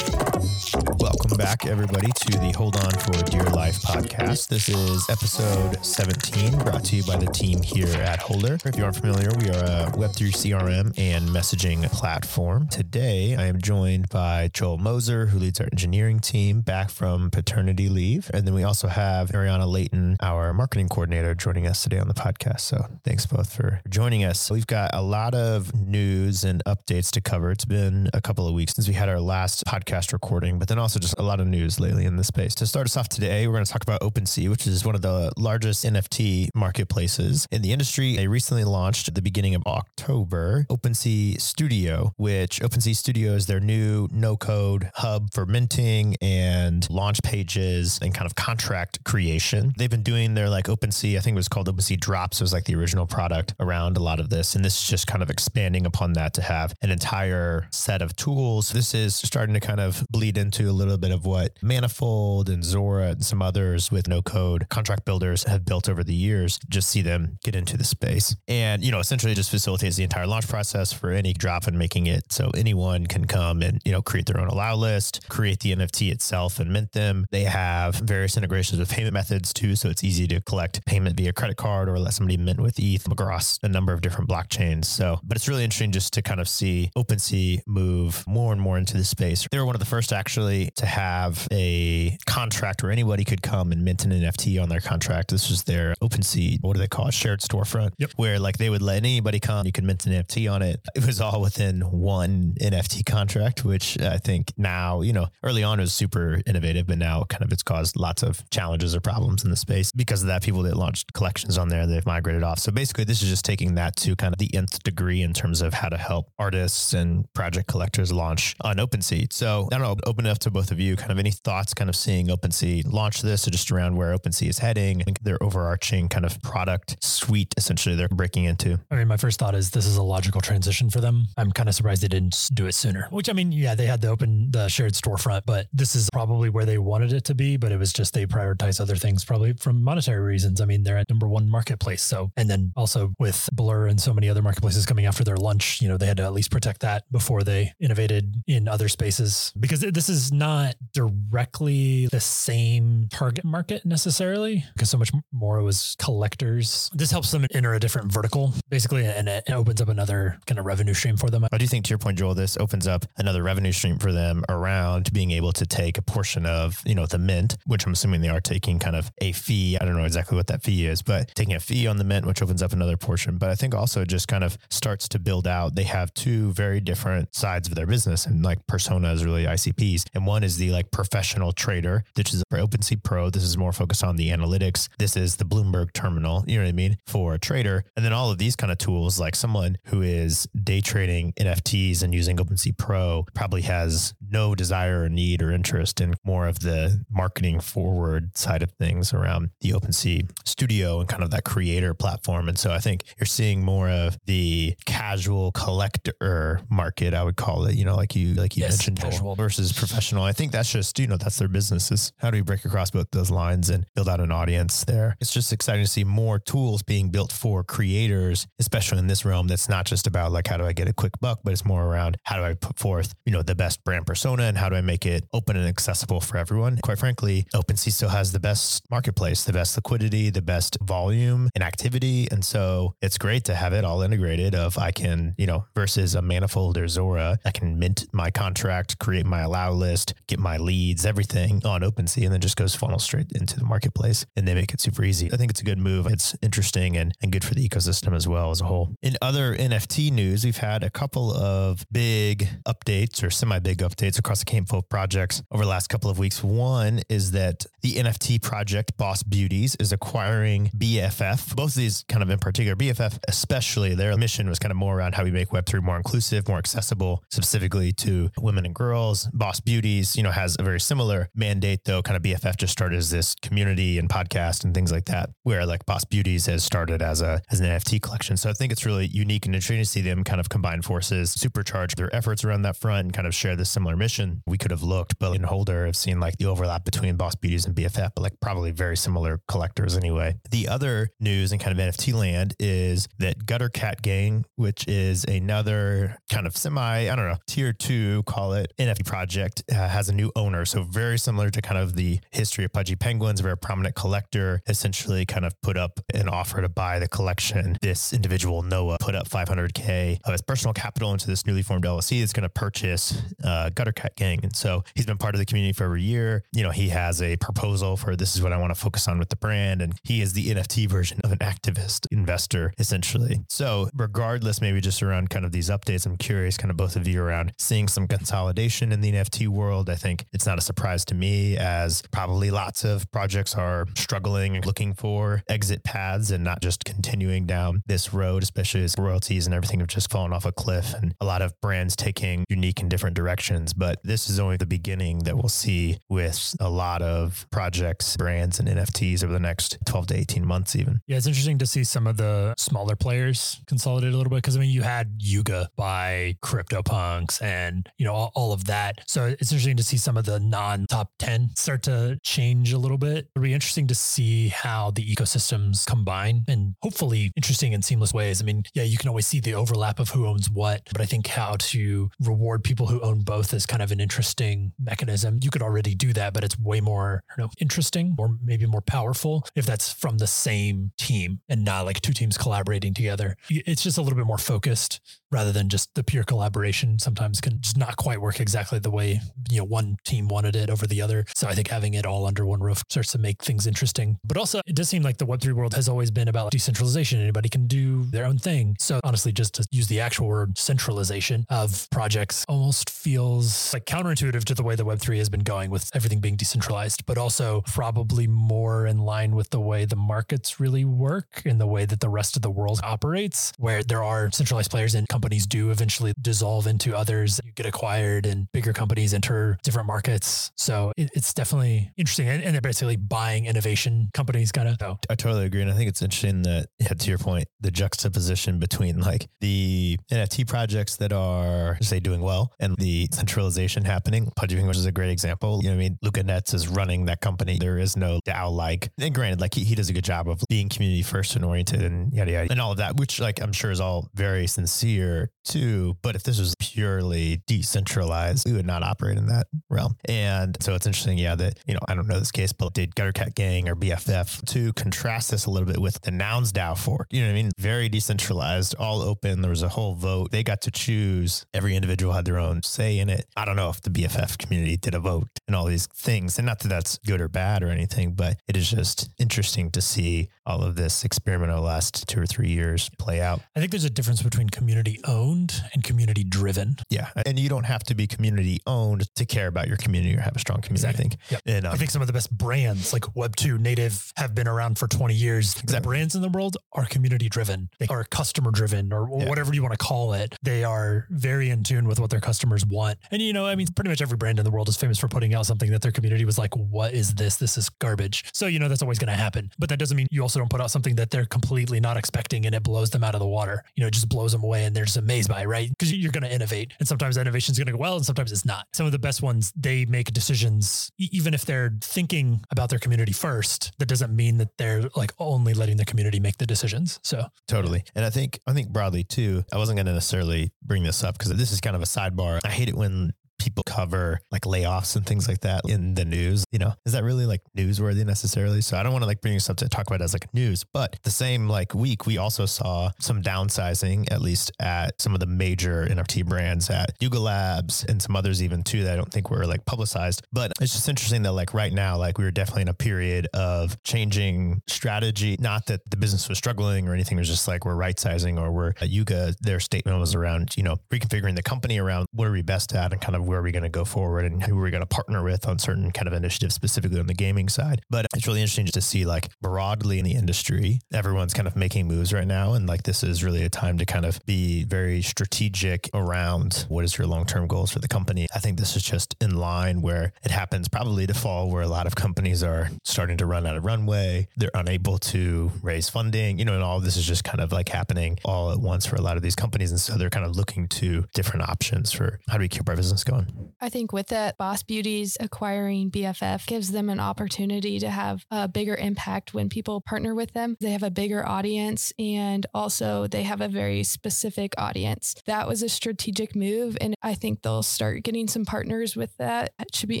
Welcome back, everybody, to the Hold On for Dear Life podcast. This is episode 17, brought to you by the team here at Holder. If you aren't familiar, we are a Web3 CRM and messaging platform. Today, I am joined by Joel Moser, who leads our engineering team back from paternity leave. And then we also have Ariana Layton, our marketing coordinator, joining us today on the podcast. So thanks both for joining us. We've got a lot of news and updates to cover. It's been a couple of weeks since we had our last podcast recording, but then also just a lot of news lately in this space. To start us off today, we're going to talk about OpenSea, which is one of the largest NFT marketplaces in the industry. They recently launched at the beginning of October OpenSea Studio, which OpenSea Studio is their new no code hub for minting and launch pages and kind of contract creation. They've been doing their like OpenSea, I think it was called OpenSea Drops, was like the original product around a lot of this. And this is just kind of expanding upon that to have an entire set of tools. This is starting to kind of bleed into a little bit of what Manifold and Zora and some others with no code contract builders have built over the years. Just see them get into the space. And, you know, essentially just facilitates the entire launch process for any drop and making it so anyone can come and, you know, create their own allow list, create the NFT itself and mint them. They have various integrations with payment methods too. So it's easy to collect payment via credit card or let somebody mint with ETH across a number of different blockchains. So, but it's really interesting just to kind of see OpenSea move more and more into the space. They were one of the first actually to have a contract where anybody could come and mint an NFT on their contract. This was their OpenSea, what do they call it? Shared storefront, Yep. where like they would let anybody come, you could mint an NFT on it. It was all within one NFT contract, which I think now, you know, early on it was super innovative, but now kind of it's caused lots of challenges or problems in the space. Because of that, people that launched collections on there, they've migrated off. So basically, this is just taking that to kind of the nth degree in terms of how to help artists and project collectors launch on OpenSea. So I don't know, open it up to both of you. Kind of any thoughts, kind of seeing OpenSea launch this, or just around where OpenSea is heading, their overarching kind of product suite essentially they're breaking into. I mean, my first thought is this is a logical transition for them. I'm kind of surprised they didn't do it sooner. Which I mean, yeah, they had the open the shared storefront, but this is probably where they wanted it to be. But it was just they prioritize other things, probably from monetary reasons. I mean, they're at number one marketplace, so and then also with Blur and so many other marketplaces coming after their lunch, you know, they had to at least protect that before they innovated in other spaces because this is not directly the same target market necessarily because so much more was collectors. This helps them enter a different vertical basically, and it opens up another kind of revenue stream for them. I do think, to your point, Joel, this opens up another revenue stream for them around being able to take a portion of, you know, the mint, which I'm assuming they are taking kind of a fee. I don't know exactly what that fee is, but taking a fee on the mint, which opens up another portion. But I think also just kind of starts to build out. They have two very different sides of their business, and like persona really ICPs, and one is the like professional trader, which is for OpenSea Pro. This is more focused on the analytics. This is the Bloomberg terminal. You know what I mean for a trader, and then all of these kind of tools, like someone who is day trading NFTs and using OpenSea Pro, probably has no desire or need or interest in more of the marketing forward side of things around the OpenSea studio and kind of that creator platform. And so I think you're seeing more of the casual collector market, I would call it, you know, like you like you Yes, mentioned casual. versus professional. I think that's just, you know, that's their business is how do we break across both those lines and build out an audience there. It's just exciting to see more tools being built for creators, especially in this realm that's not just about like how do I get a quick buck, but it's more around how do I put forth, you know, the best brand persona and how do I make it open and accessible for everyone. Quite frankly, OpenSea still has the best marketplace, the best liquidity, the best volume and activity. And so it's great to have it all integrated of I can, you know, versus a manifold or Zora, I can mint my contract, create my allow list, get my leads, everything on OpenSea, and then just goes funnel straight into the marketplace and they make it super easy. I think it's a good move. It's interesting and, and good for the ecosystem as well as a whole. In other NFT news, we've had a couple of big updates or semi big updates across the of projects over the last couple of weeks. One is that the NFT project Boss Beauties is acquiring BFF. Both of these kind of in particular, BFF especially, their mission was kind of more around how we make Web3 more inclusive, more accessible, specifically to women and girls. Boss Beauties, you know, has a very similar mandate though. Kind of BFF just started as this community and podcast and things like that, where like Boss Beauties has started as a as an NFT collection. So I think it's really unique and interesting to see them kind of combine forces, supercharge their efforts around that front and kind of share the similar mission, we could have looked, but in Holder, I've seen like the overlap between Boss Beauties and BFF, but like probably very similar collectors anyway. The other news in kind of NFT land is that Gutter Cat Gang, which is another kind of semi, I don't know, tier two, call it NFT project, uh, has a new owner. So very similar to kind of the history of Pudgy Penguins, where a prominent collector, essentially kind of put up an offer to buy the collection. This individual, Noah, put up 500K of his personal capital into this newly formed LLC that's going to purchase uh, Gutter Cat Gang. And so he's been part of the community for over a year. You know, he has a proposal for this is what I want to focus on with the brand. And he is the NFT version of an activist investor, essentially. So, regardless, maybe just around kind of these updates, I'm curious, kind of both of you around seeing some consolidation in the NFT world. I think it's not a surprise to me, as probably lots of projects are struggling and looking for exit paths and not just continuing down this road, especially as royalties and everything have just fallen off a cliff and a lot of brands taking unique and different directions. But this is only the beginning that we'll see with a lot of projects, brands, and NFTs over the next 12 to 18 months, even. Yeah, it's interesting to see some of the smaller players consolidate a little bit because I mean, you had Yuga buy CryptoPunks and, you know, all, all of that. So it's interesting to see some of the non top 10 start to change a little bit. It'll be interesting to see how the ecosystems combine and hopefully interesting and seamless ways. I mean, yeah, you can always see the overlap of who owns what, but I think how to reward people who own both is kind of an interesting mechanism. You could already do that, but it's way more, know, interesting or maybe more powerful if that's from the same team and not like two teams collaborating together. It's just a little bit more focused rather than just the pure collaboration sometimes can just not quite work exactly the way you know one team wanted it over the other. So i think having it all under one roof starts to make things interesting. But also it does seem like the web3 world has always been about decentralization. Anybody can do their own thing. So honestly just to use the actual word centralization of projects almost feels like counterintuitive to the way the web3 has been going with everything being decentralized but also probably more in line with the way the markets really work and the way that the rest of the world operates where there are centralized players and companies do eventually dissolve into others. You get acquired and bigger companies enter different markets. So it, it's definitely interesting. And, and, they're basically buying innovation companies kind of. So. I totally agree. And I think it's interesting that, yeah, to your point, the juxtaposition between like the NFT projects that are, say, doing well and the centralization happening. Pudgy Penguins is a great example. You know I mean? Luca Netz is running that company. There is no DAO like, and granted, like he, he does a good job of being community first and oriented and yada, yada, and all of that, which like I'm sure is all very sincere too. But if this was purely decentralized, we would not operate in that realm. And so it's interesting, yeah, that, you know, I don't know this case, but did Gutter Cat Gang or BFF to contrast this a little bit with the Nouns DAO fork? You know what I mean? Very decentralized, all open. There was a whole vote. They got to choose. Every individual had their own say in it. I don't know if the BFF community did a vote and all these things. And not that that's good or bad or anything, but it is just interesting to see all of this experiment over the last two or three years play out. I think there's a difference between community owned and community driven. Yeah. And you don't have to be community owned to care about your community or have a strong community, exactly. I think. Yep. And um, I think some of the best brands like Web2 native have been around for 20 years. Exactly. The brands in the world are community driven. They are customer driven or yeah. whatever you want to call it. They are very in tune with what their customers want. And, you know, I mean, pretty much every brand in the world is famous for putting out something that their community was like, what is this? This is garbage. So, you know, that's always going to happen. But that doesn't mean you also don't put out something that they're completely not expecting and it blows them out of the water. You know, it just blows them away and they're just amazed by, it, right? Because you're going to innovate. And sometimes innovation is going to go well and sometimes it's not. Some of the best ones, they make decisions, even if they're thinking about their community first, that doesn't mean that they're like only letting the community make the decisions. So totally. And I think, I think broadly too, I wasn't going to necessarily bring this up because this is kind of a sidebar. I hate it when people cover like layoffs and things like that in the news. You know, is that really like newsworthy necessarily? So I don't want to like bring this up to talk about as like news, but the same like week, we also saw some downsizing, at least at some of the major NFT brands at Yuga Labs and some others even too that I don't think were like publicized. But it's just interesting that like right now, like we were definitely in a period of changing strategy. Not that the business was struggling or anything. It was just like we're right sizing or we're uh, Yuga, their statement was around, you know, reconfiguring the company around what are we best at and kind of where are we going to go forward and who are we going to partner with on certain kind of initiatives, specifically on the gaming side. But it's really interesting to see like broadly in the industry, everyone's kind of making moves right now. And like this is really a time to kind of be very strategic around what is your long term goals for the company. I think this is just in line where it happens probably to fall where a lot of companies are starting to run out of runway. They're unable to raise funding, you know, and all this is just kind of like happening all at once for a lot of these companies. And so they're kind of looking to different options for how do we keep our business going. I think with that, Boss Beauties acquiring BFF gives them an opportunity to have a bigger impact when people partner with them. They have a bigger audience and also they have a very specific audience. That was a strategic move. And I think they'll start getting some partners with that. It should be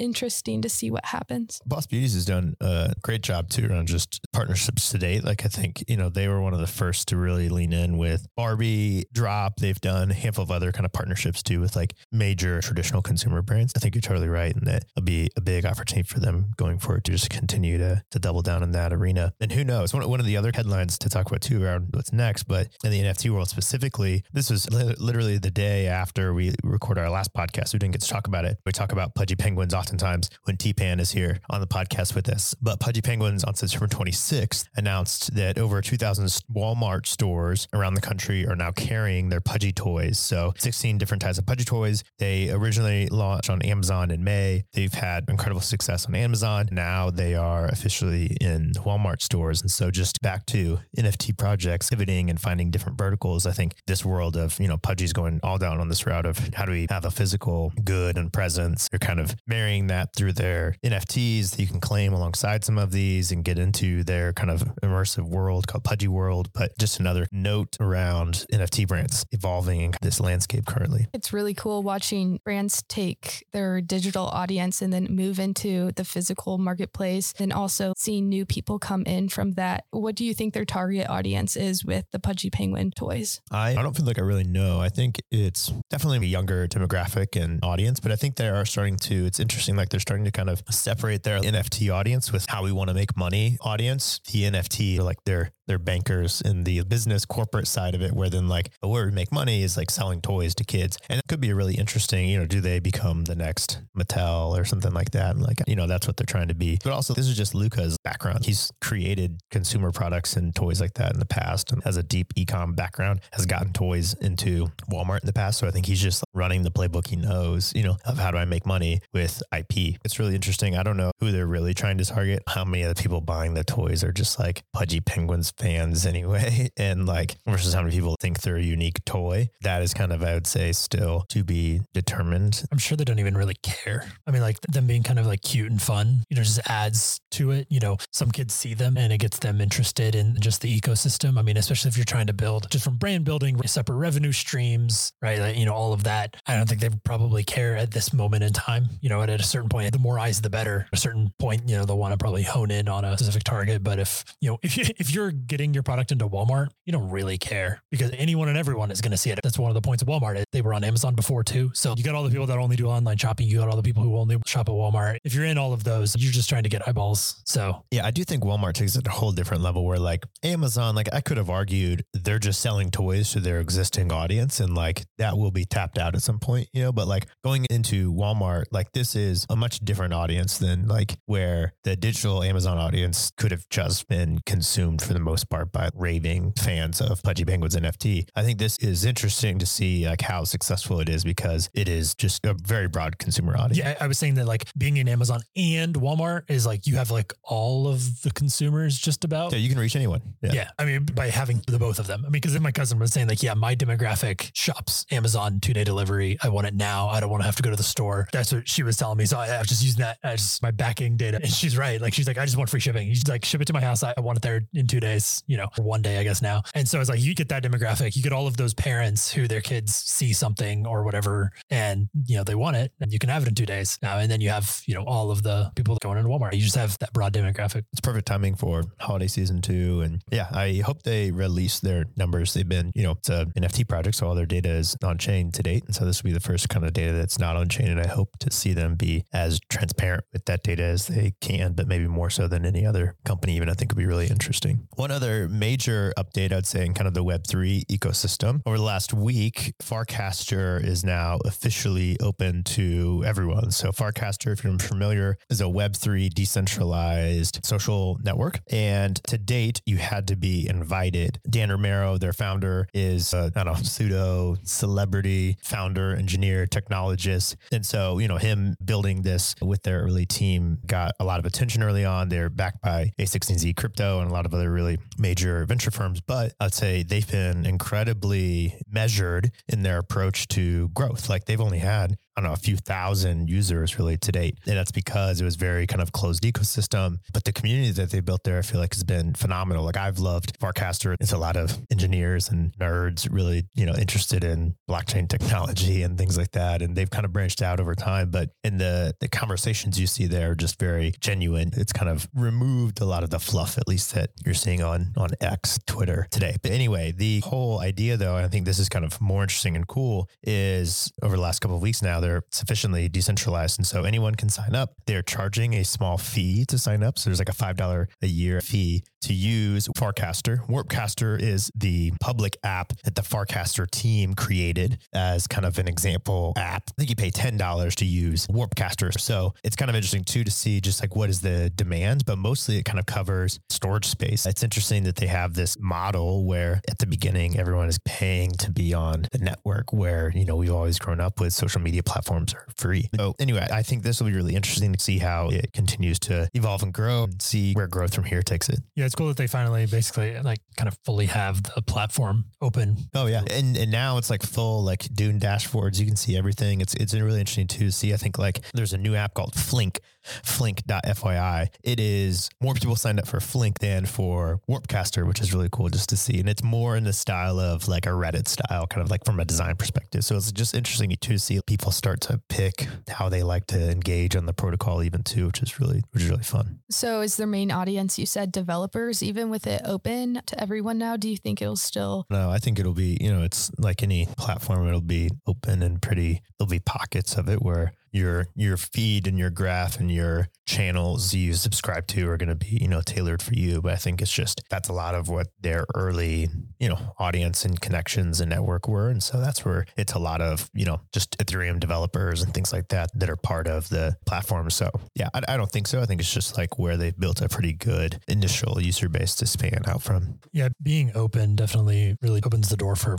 interesting to see what happens. Boss Beauties has done a great job too around just partnerships to date. Like I think, you know, they were one of the first to really lean in with Barbie drop. They've done a handful of other kind of partnerships too with like major traditional consumer brands. I think you're totally right. And that will be a big opportunity for them going forward to just continue to, to double down in that arena. And who knows, one, one of the other headlines to talk about too around what's next, but in the NFT world specifically, this was li- literally the day after we record our last podcast. We didn't get to talk about it. We talk about Pudgy Penguins oftentimes when T-Pan is here on the podcast with us. But Pudgy Penguins on September 26th announced that over 2,000 Walmart stores around the country are now carrying their Pudgy toys. So 16 different types of Pudgy toys. They originally launched on Amazon in May. They've had incredible success on Amazon. Now they are officially in Walmart stores. And so just back to NFT projects, pivoting and finding different verticals. I think this world of, you know, Pudgy's going all down on this route of how do we have a physical good and presence? They're kind of marrying that through their NFTs that you can claim alongside some of these and get into their kind of immersive world called Pudgy World. But just another note around NFT brands evolving in this landscape currently. It's really cool watching brands take their digital audience and then move into the physical marketplace and also seeing new people come in from that. What do you think their target audience is with the Pudgy Penguin toys? I, I don't feel like I really know. I think it's definitely a younger demographic and audience, but I think they are starting to, it's interesting, like they're starting to kind of separate their NFT audience with how we want to make money audience. The NFT, like their they're bankers in the business corporate side of it, where then like where we make money is like selling toys to kids. And it could be a really interesting, you know, do they become the next Mattel or something like that? And like, you know, that's what they're trying to be. But also, this is just Luca's background. He's created consumer products and toys like that in the past and has a deep ecom background, has gotten toys into Walmart in the past. So I think he's just running the playbook he knows, you know, of how do I make money with IP. It's really interesting. I don't know who they're really trying to target. How many of the people buying the toys are just like pudgy penguins fans anyway, and like versus how many people think they're a unique toy. That is kind of, I would say, still to be determined. I'm sure they don't even really care. I mean, like them being kind of like cute and fun, you know, just adds to it. You know, some kids see them and it gets them interested in just the ecosystem. I mean, especially if you're trying to build just from brand building, separate revenue streams, right? Like, you know, all of that. I don't think they probably care at this moment in time. You know, at a certain point, the more eyes, the better. At a certain point, you know, they'll want to probably hone in on a specific target. But if, you know, if, you, if you're getting your product into Walmart, you don't really care because anyone and everyone is going to see it. That's one of the points of Walmart. They were on Amazon before too. So you got all the people that only do online shopping. You got all the people who only shop at Walmart. If you're in all of those, you're just trying to get eyeballs. So Yeah, I do think Walmart takes it a whole different level where like Amazon, like I could have argued they're just selling toys to their existing audience and like that will be tapped out at some point, you know, but like going into Walmart, like this is a much different audience than like where the digital Amazon audience could have just been consumed for the most part by raving fans of Pudgy Penguins NFT. I think this is interesting to see like how successful it is because it is just a very broad consumer audience. yeah, I was saying that like being in Amazon and Walmart is like you have like all of the consumers just about. Yeah, you can reach anyone. Yeah. I mean, by having the both of them. I mean, because then my cousin was saying, like, yeah, my demographic shops Amazon two day delivery. I want it now. I don't want to have to go to the store. That's what she was telling me. So I, I was just using that as my backing data. And she's right. Like, she's like, I just want free shipping. She's like, ship it to my house. I, I want it there in two days, you know, or one day, I guess now. And so it's like, you get that demographic. You get all of those parents who their kids see something or whatever, and, you know, they want it and you can have it in two days now. And then you have, you know, all of the people going into Walmart. You just have that broad demographic. it's perfect timing for holiday season two. And yeah, I hope they release their numbers. They've been, you know, it's a NFT project, so all their data is on chain to date. And so this will be the first kind of data that's not on chain. And I hope to see them be as transparent with that data as they can, but maybe more so than any other company, even I think would be really interesting. One other major update, I'd say, in kind of the Web3 ecosystem over the last week, Farcaster is now officially open to everyone. So Farcaster, if you're familiar, is a Web3 decentralized social network. And to date, you had to be invited. Dan Romero, their founder, is uh, a, I don't know, pseudo celebrity founder, engineer, technologist. And so, you know, him building this with their early team got a lot of attention early on. They're backed by A16Z Crypto and a lot of other really major venture firms. But I'd say they've been incredibly measured in their approach to growth. Like they've only had I don't know, a few thousand users really to date. And that's because it was very kind of closed ecosystem. But the community that they built there, I feel like has been phenomenal. Like I've loved Farcaster. It's a lot of engineers and nerds really, you know, interested in blockchain technology and things like that. And they've kind of branched out over time. But in the the conversations you see there are just very genuine. It's kind of removed a lot of the fluff, at least that you're seeing on on X, Twitter today. But anyway, the whole idea though, and I think this is kind of more interesting and cool, is over the last couple of weeks now, they're sufficiently decentralized. And so anyone can sign up. They're charging a small fee to sign up. So there's like a $5 a year fee to use Farcaster. Warpcaster is the public app that the Farcaster team created as kind of an example app. I think you pay $10 to use Warpcaster. So it's kind of interesting too to see just like what is the demand, but mostly it kind of covers storage space. It's interesting that they have this model where at the beginning everyone is paying to be on the network where, you know, we've always grown up with social media platforms are free. So anyway, I think this will be really interesting to see how it continues to evolve and grow and see where growth from here takes it. Yeah, it's cool that they finally basically like kind of fully have the platform open. Oh yeah. And and now it's like full like Dune dashboards. You can see everything. It's it's really interesting to see. I think like there's a new app called Flink, flink.fyi. It is more people signed up for Flink than for Warpcaster, which is really cool just to see. And it's more in the style of like a Reddit style, kind of like from a design perspective. So it's just interesting to see people start to pick how they like to engage on the protocol even too, which is really which is really fun. So is their main audience you said developers even with it open to everyone now? Do you think it'll still No, I think it'll be, you know, it's like any platform, it'll be open and pretty there'll be pockets of it where your your feed and your graph and your channels you subscribe to are going to be you know tailored for you. But i think it's just that's a lot of what their early you know audience and connections and network were. And so that's where it's a lot of you know just ethereum developers and things like that that are part of the platform. So yeah i, I don't think so. I think it's just like where they've built a pretty good initial user base to span out from. Yeah, being open definitely really opens the door for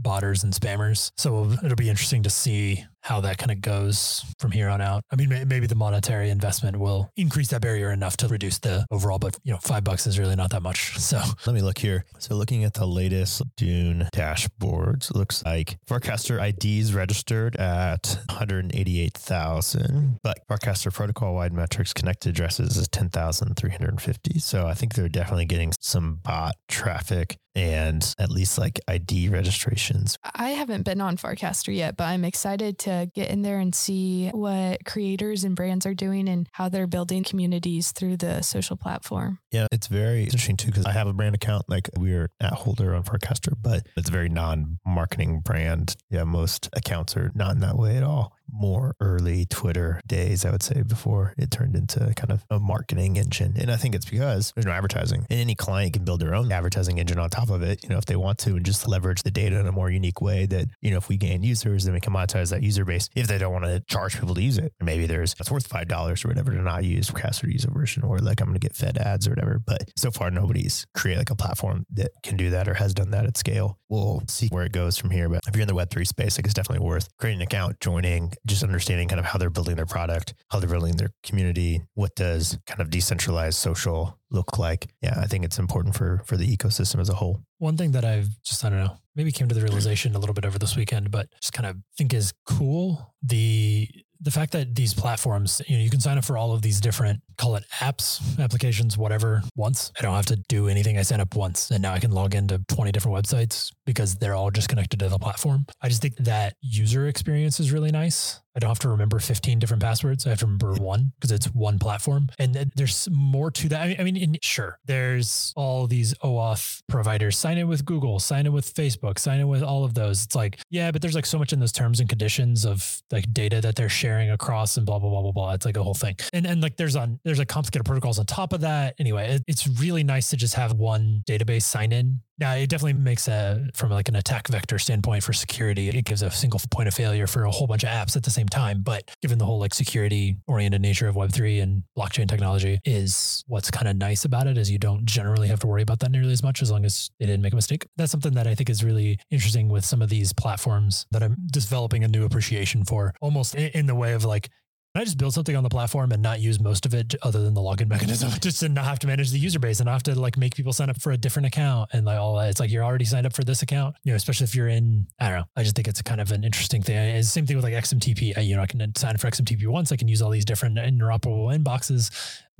botters and spammers. So it'll be interesting to see how that kind of goes from here on out. I mean, maybe the monetary investment will increase that barrier enough to reduce the overall, but you know, five bucks is really not that much. So Let me look here. So looking at the latest Dune dashboards, looks like Farcaster IDs registered at 188,000, but Farcaster protocol wide metrics connected addresses is 10,350. So I think they're definitely getting some bot traffic and at least like ID registrations. I haven't been on Farcaster yet, but I'm excited to get in there and see what creators and brands are doing and how they're building communities through the social platform. Yeah, it's very interesting too because I have a brand account like we're at Holder on Farcaster, but it's a very non-marketing brand. Yeah, most accounts are not in that way at all. More early Twitter days, I would say, before it turned into kind of a marketing engine. And I think it's because there's no advertising. And any client can build their own advertising engine on top of it, you know, if they want to, and just leverage the data in a more unique way that, you know, if we gain users, then we can monetize that user base if they don't want to charge people to use it. Maybe there's it's worth five dollars or whatever to not use Caster user version, or like I'm gonna get fed ads or whatever. But so far nobody's created like a platform that can do that or has done that at scale. We'll see where it goes from here. But if you're in the web3 space, like it's definitely worth creating an account, joining, just understanding kind of how they're building their product, how they're building their community, what does kind of decentralized social look like. Yeah, I think it's important for for the ecosystem as a whole. One thing that I've just, I don't know, maybe came to the realization a little bit over this weekend, but just kind of think is cool. The, the fact that these platforms, you know, you can sign up for all of these different, call it apps, applications, whatever, once. I don't have to do anything. I sign up once and now I can log into 20 different websites because they're all just connected to the platform. I just think that user experience is really nice. I don't have to remember 15 different passwords. I have to remember one because it's one platform. And th- there's more to that. I mean, I mean in, sure, there's all these OAuth providers. Sign in with Google, sign in with Facebook, sign in with all of those. It's like, yeah, but there's like so much in those terms and conditions of like data that they're sharing across and blah, blah, blah, blah, blah. It's like a whole thing. And, and like there's on, there's like complicated protocols on top of that. Anyway, it, it's really nice to just have one database sign in now, it definitely makes a, from like an attack vector standpoint for security, it gives a single point of failure for a whole bunch of apps at the same time. But given the whole like security oriented nature of Web3 and blockchain technology is what's kind of nice about it is you don't generally have to worry about that nearly as much as long as they didn't make a mistake. That's something that I think is really interesting with some of these platforms that I'm developing a new appreciation for almost in the way of like, I just build something on the platform and not use most of it other than the login mechanism, just to not have to manage the user base and not have to like make people sign up for a different account and like all that. It's like you're already signed up for this account, you know, especially if you're in, I don't know. I just think it's kind of an interesting thing. It's the same thing with like XMTP. I, uh, you know, I can sign up for XMTP once. I can use all these different interoperable inboxes.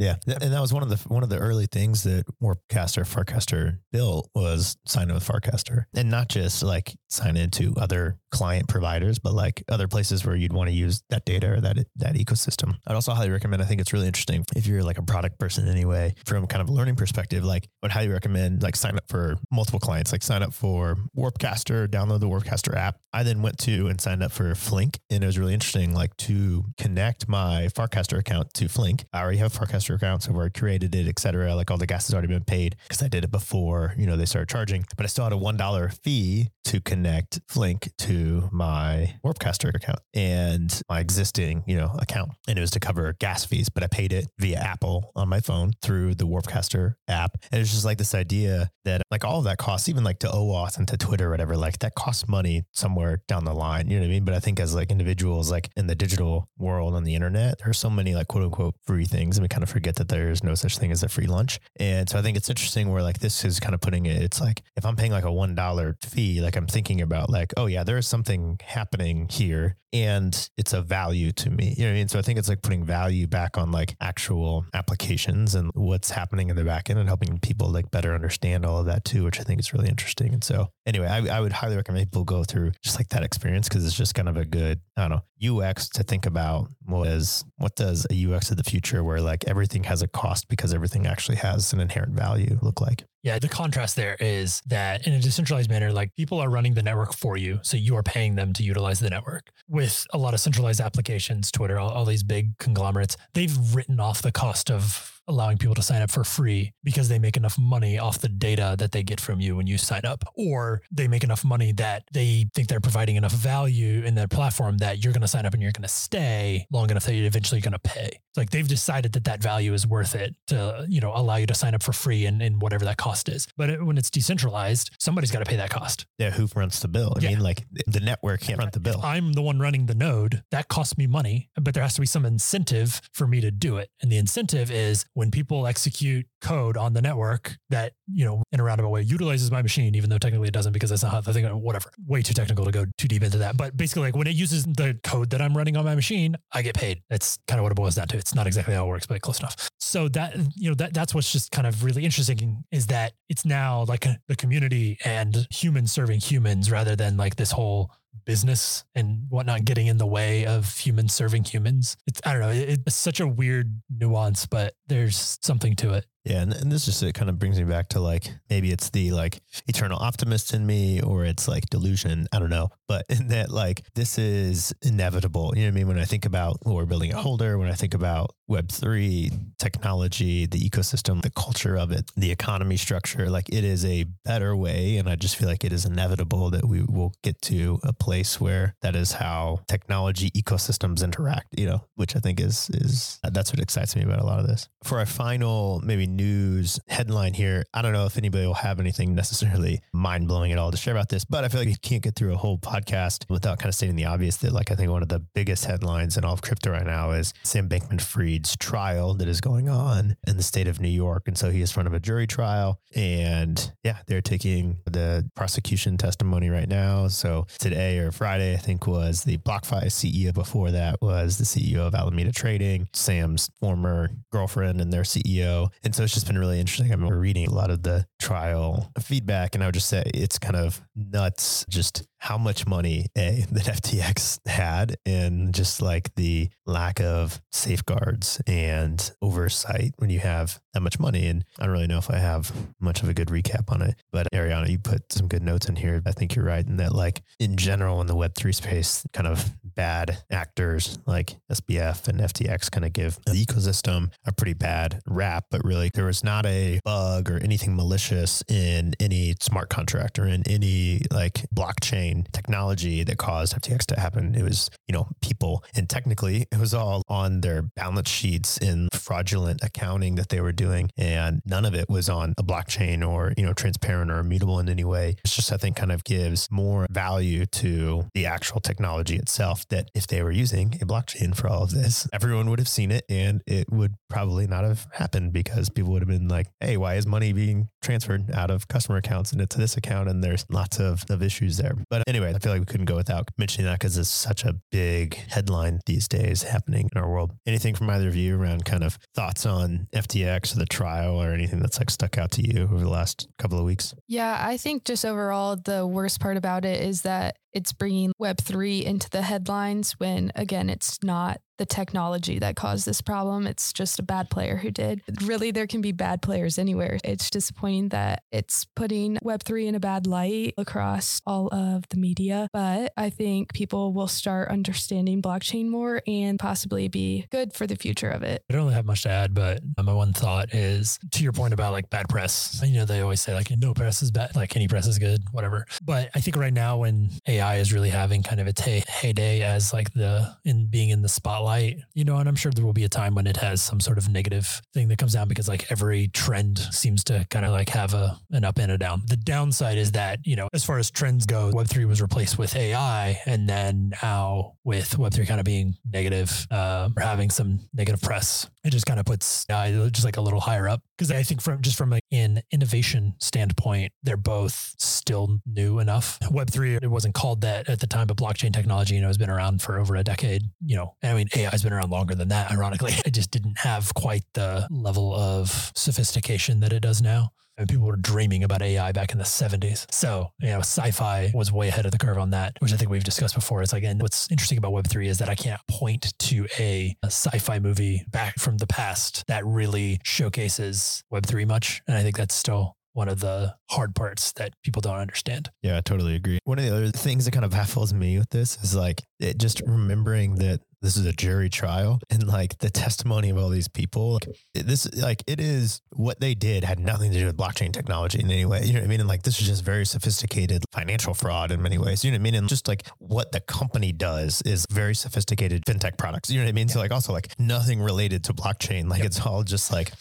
Yeah, and that was one of the one of the early things that Warpcaster Farcaster built was sign in with Farcaster, and not just like sign into other client providers, but like other places where you'd want to use that data or that that ecosystem. I'd also highly recommend. I think it's really interesting if you're like a product person anyway, from kind of a learning perspective. Like, I would highly recommend like sign up for multiple clients, like sign up for Warpcaster, download the Warpcaster app. I then went to and signed up for Flink, and it was really interesting, like to connect my Farcaster account to Flink. I already have Farcaster account, so where I created it, etc. Like all the gas has already been paid because I did it before, you know, they started charging. But I still had a one dollar fee to connect Flink to my Warpcaster account and my existing, you know, account. And it was to cover gas fees, but I paid it via Apple on my phone through the Warpcaster app. And it's just like this idea that like all of that costs, even like to OAuth and to Twitter or whatever, like that costs money somewhere down the line. You know what I mean? But I think as like individuals, like in the digital world on the internet, there are so many like quote unquote free things. And we kind of forget that there's no such thing as a free lunch. And so I think it's interesting where like this is kind of putting it, it's like if I'm paying like a $1 fee, like I'm thinking about like, oh yeah, there is something happening here and it's a value to me. You know what I mean? So I think it's like putting value back on like actual applications and what's happening in the back end and helping people like better understand all of that too, which I think is really interesting. And so anyway, I, I would highly recommend people go through just like that experience because it's just kind of a good, I don't know, UX to think about was what does a UX of the future where like everything has a cost because everything actually has an inherent value look like? Yeah, the contrast there is that in a decentralized manner, like people are running the network for you. So you are paying them to utilize the network. With a lot of centralized applications, Twitter, all, all these big conglomerates, they've written off the cost of allowing people to sign up for free because they make enough money off the data that they get from you when you sign up, or they make enough money that they think they're providing enough value in their platform that you're going to sign up and you're going to stay long enough that you're eventually going to pay. It's like they've decided that that value is worth it to, you know, allow you to sign up for free and, and whatever that cost is. But it, when it's decentralized, somebody's got to pay that cost. Yeah, who runs the bill? I yeah. mean, like the network can't run the bill. If I'm the one running the node. That costs me money, but there has to be some incentive for me to do it. And the incentive is when people execute code on the network that, you know, in a roundabout way utilizes my machine, even though technically it doesn't because that's not how the thing, uh, whatever. Way too technical to go too deep into that. But basically, like when it uses the code that I'm running on my machine, I get paid. That's kind of what it boils down to. It's not exactly how it works, but close enough. So that, you know, that that's what's just kind of really interesting is that it's now like uh, the community and humans serving humans rather than like this whole business and whatnot getting in the way of humans serving humans. It's I don't know. It, it's such a weird nuance, but there's something to it. Yeah, and, and this just it kind of brings me back to like maybe it's the like eternal optimist in me or it's like delusion. I don't know, but in that like this is inevitable. You know what I mean? When I think about we're building a holder, when I think about Web three technology, the ecosystem, the culture of it, the economy structure, like it is a better way, and I just feel like it is inevitable that we will get to a place where that is how technology ecosystems interact. You know, which I think is is that's what excites me about a lot of this. For our final maybe news headline here. I don't know if anybody will have anything necessarily mind blowing at all to share about this, but I feel like you can't get through a whole podcast without kind of stating the obvious that, like, I think one of the biggest headlines in all of crypto right now is Sam Bankman Fried's trial that is going on in the state of New York. And so he is front of a jury trial. And yeah, they're taking the prosecution testimony right now. So today or Friday, I think, was the BlockFi CEO. Before that was the CEO of Alameda Trading, Sam's former girlfriend and their CEO. And so so it's just been really interesting. I'm reading a lot of the trial feedback, and I would just say it's kind of nuts just how much money a that FTX had and just like the lack of safeguards and oversight when you have that much money. And I don't really know if I have much of a good recap on it, but Ariana, you put some good notes in here. I think you're right in that, like in general, in the Web3 space, kind of bad actors like SBF and FTX kind of give the ecosystem a pretty bad rap, but really there was not a bug or anything malicious in any smart contract or in any like blockchain technology that caused FTX to happen. It was, you know, people. And technically, it was all on their balance sheets in fraudulent accounting that they were doing. And none of it was on a blockchain or, you know, transparent or immutable in any way. It's just, I think, kind of gives more value to the actual technology itself that if they were using a blockchain for all of this, everyone would have seen it and it would probably not have happened because people would have been like, hey, why is money being transferred out of customer accounts into this account? And there's lots of, of issues there. But anyway, I feel like we couldn't go without mentioning that because it's such a big headline these days happening in our world. Anything from either of you around kind of thoughts on FTX or the trial or anything that's like stuck out to you over the last couple of weeks? Yeah, I think just overall, the worst part about it is that it's bringing Web3 into the headlines when, again, it's not the technology that caused this problem. It's just a bad player who did. Really, there can be bad players anywhere. It's disappointing that it's putting Web3 in a bad light across all of the media. But I think people will start understanding blockchain more and possibly be good for the future of it. I don't really have much to add, but my one thought is to your point about like bad press. You know, they always say like no press is bad, like any press is good, whatever. But I think right now when AI is really having kind of hey, heyday as like the in being in the spotlight you know, and I'm sure there will be a time when it has some sort of negative thing that comes down because like every trend seems to kind of like have a an up and a down. The downside is that, you know, as far as trends go, Web3 was replaced with AI and then now with Web3 kind of being negative, uh, or having some negative press, it just kind of puts AI just like a little higher up. Because I think from just from like an innovation standpoint, they're both still new enough. Web3, it wasn't called that at the time, but blockchain technology, you know, has been around for over a decade. You know, I mean, AI has been around longer than that, ironically. It just didn't have quite the level of sophistication that it does now. And people were dreaming about AI back in the 70s. So, you know, sci fi was way ahead of the curve on that, which I think we've discussed before. It's like, and what's interesting about Web3 is that I can't point to a, a sci fi movie back from the past that really showcases Web3 much. And I think that's still one of the hard parts that people don't understand. Yeah, I totally agree. One of the other things that kind of baffles me with this is like it, just remembering that this is a jury trial and like the testimony of all these people like, this like it is what they did had nothing to do with blockchain technology in any way you know what i mean and like this is just very sophisticated financial fraud in many ways you know what i mean and just like what the company does is very sophisticated fintech products you know what i mean yeah. so like also like nothing related to blockchain like yep. it's all just like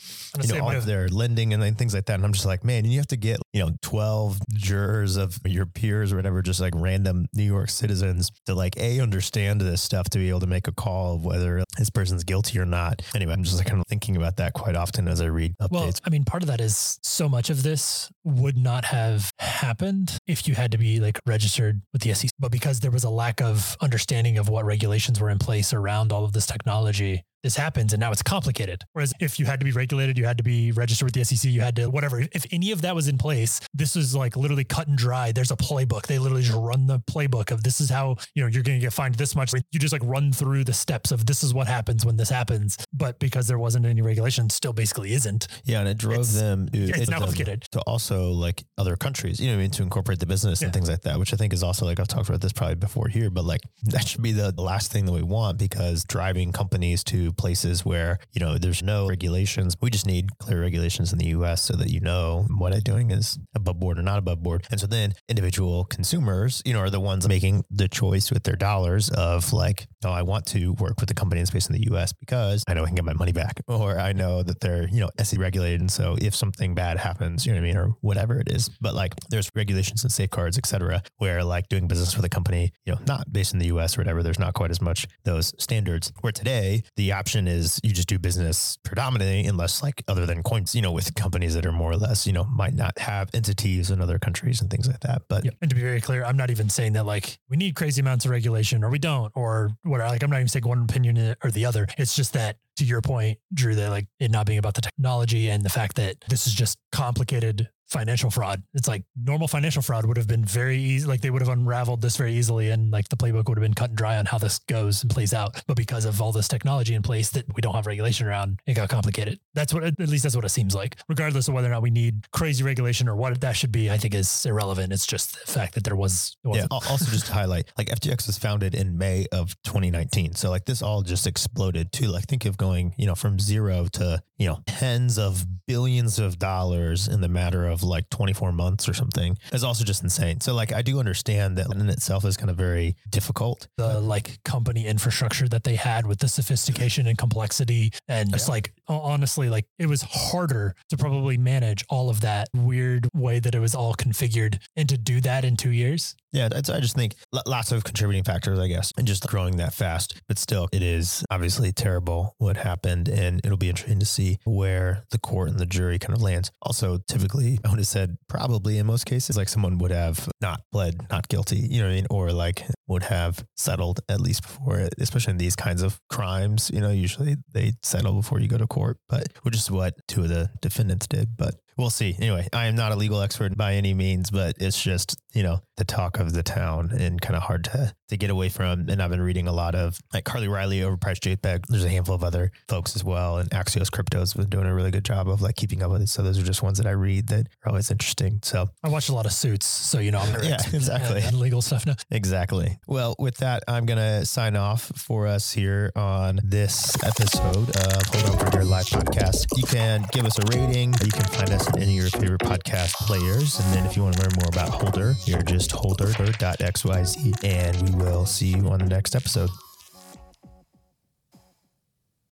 you know all of their lending and things like that and i'm just like man you have to get you know 12 jurors of your peers or whatever just like random new york citizens to like a understand this stuff to be able to make a call of whether this person's guilty or not. Anyway, I'm just like kind of thinking about that quite often as I read updates. Well, I mean, part of that is so much of this would not have happened if you had to be like registered with the SEC. But because there was a lack of understanding of what regulations were in place around all of this technology, this happens and now it's complicated. Whereas if you had to be regulated, you had to be registered with the SEC, you had to whatever. If any of that was in place, this was like literally cut and dry. There's a playbook. They literally just run the playbook of this is how, you know, you're going to get fined this much. You just like run through the steps of this is what happens when this happens. But because there wasn't any regulation, still basically isn't. Yeah. And it drove it's, them, it, it's now complicated. to also like other countries, you know I mean? To incorporate the business yeah. and things like that, which I think is also like I've talked about this probably before here, but like that should be the last thing that we want because driving companies to places where you know, there's no regulations. We just need clear regulations in the US so that you know what I'm doing is above board or not above board. And so then individual consumers, you know, are the ones making the choice with their dollars of like, oh, I want to work with a company that's based in the US because I know I can get my money back or I know that they're, you know, SEC regulated. And so if something bad happens, you know what I mean? Or whatever it is. But like there's regulations and safeguards, et cetera, where like doing business with a company, you know, not based in the US or whatever, there's not quite as much those standards. Where today the option is you just do business predominantly, unless like other than coins, you know, with companies that are more or less, you know, might not have entities in other countries and things like that. But and to be very clear, I'm not even saying that like we need crazy amounts of regulation or we don't or whatever. Like I'm not even saying one opinion or the other. It's just that to your point, Drew, that like it not being about the technology and the fact that this is just complicated financial fraud. It's like normal financial fraud would have been very easy. Like they would have unraveled this very easily. And like the playbook would have been cut and dry on how this goes and plays out. But because of all this technology in place that we don't have regulation around, it got complicated. That's what, at least that's what it seems like. Regardless of whether or not we need crazy regulation or what that should be, I think is irrelevant. It's just the fact that there was. Yeah. Also just to highlight, like FTX was founded in May of 2019. So like this all just exploded too. Like think of going, you know, from zero to, you know, tens of billions of dollars in the matter of like 24 months or something is also just insane. So like I do understand that in itself is kind of very difficult. The like company infrastructure that they had with the sophistication and complexity and just like Oh, honestly like it was harder to probably manage all of that weird way that it was all configured and to do that in 2 years. Yeah, I just think lo- lots of contributing factors, I guess, and just growing that fast. But still, it is obviously terrible what happened, and it'll be interesting to see where the court and the jury kind of lands. Also, typically, I would have said probably in most cases, like someone would have not pled not guilty, you know what I mean, or like would have settled at least before it, especially in these kinds of crimes. You know, usually they settle before you go to court, but which is what two of the defendants did. But we'll see. Anyway, I am not a legal expert by any means, but it's just, you know, the talk of the town and kind of hard to, to get away from. And I've been reading a lot of like Carly Riley, Overpriced JPEG. There's a handful of other folks as well. And Axios Crypto's been doing a really good job of like keeping up with it. So those are just ones that I read that are always interesting. So I watch a lot of suits, so you know I'm very Yeah, exactly. in legal stuff now. Exactly. Well, with that, I'm going to sign off for us here on this episode of Hold On for Dear Life podcast. You can give us a rating. You can find us any of your favorite podcast players. And then if you want to learn more about Holder, you're just holder.xyz. And we will see you on the next episode.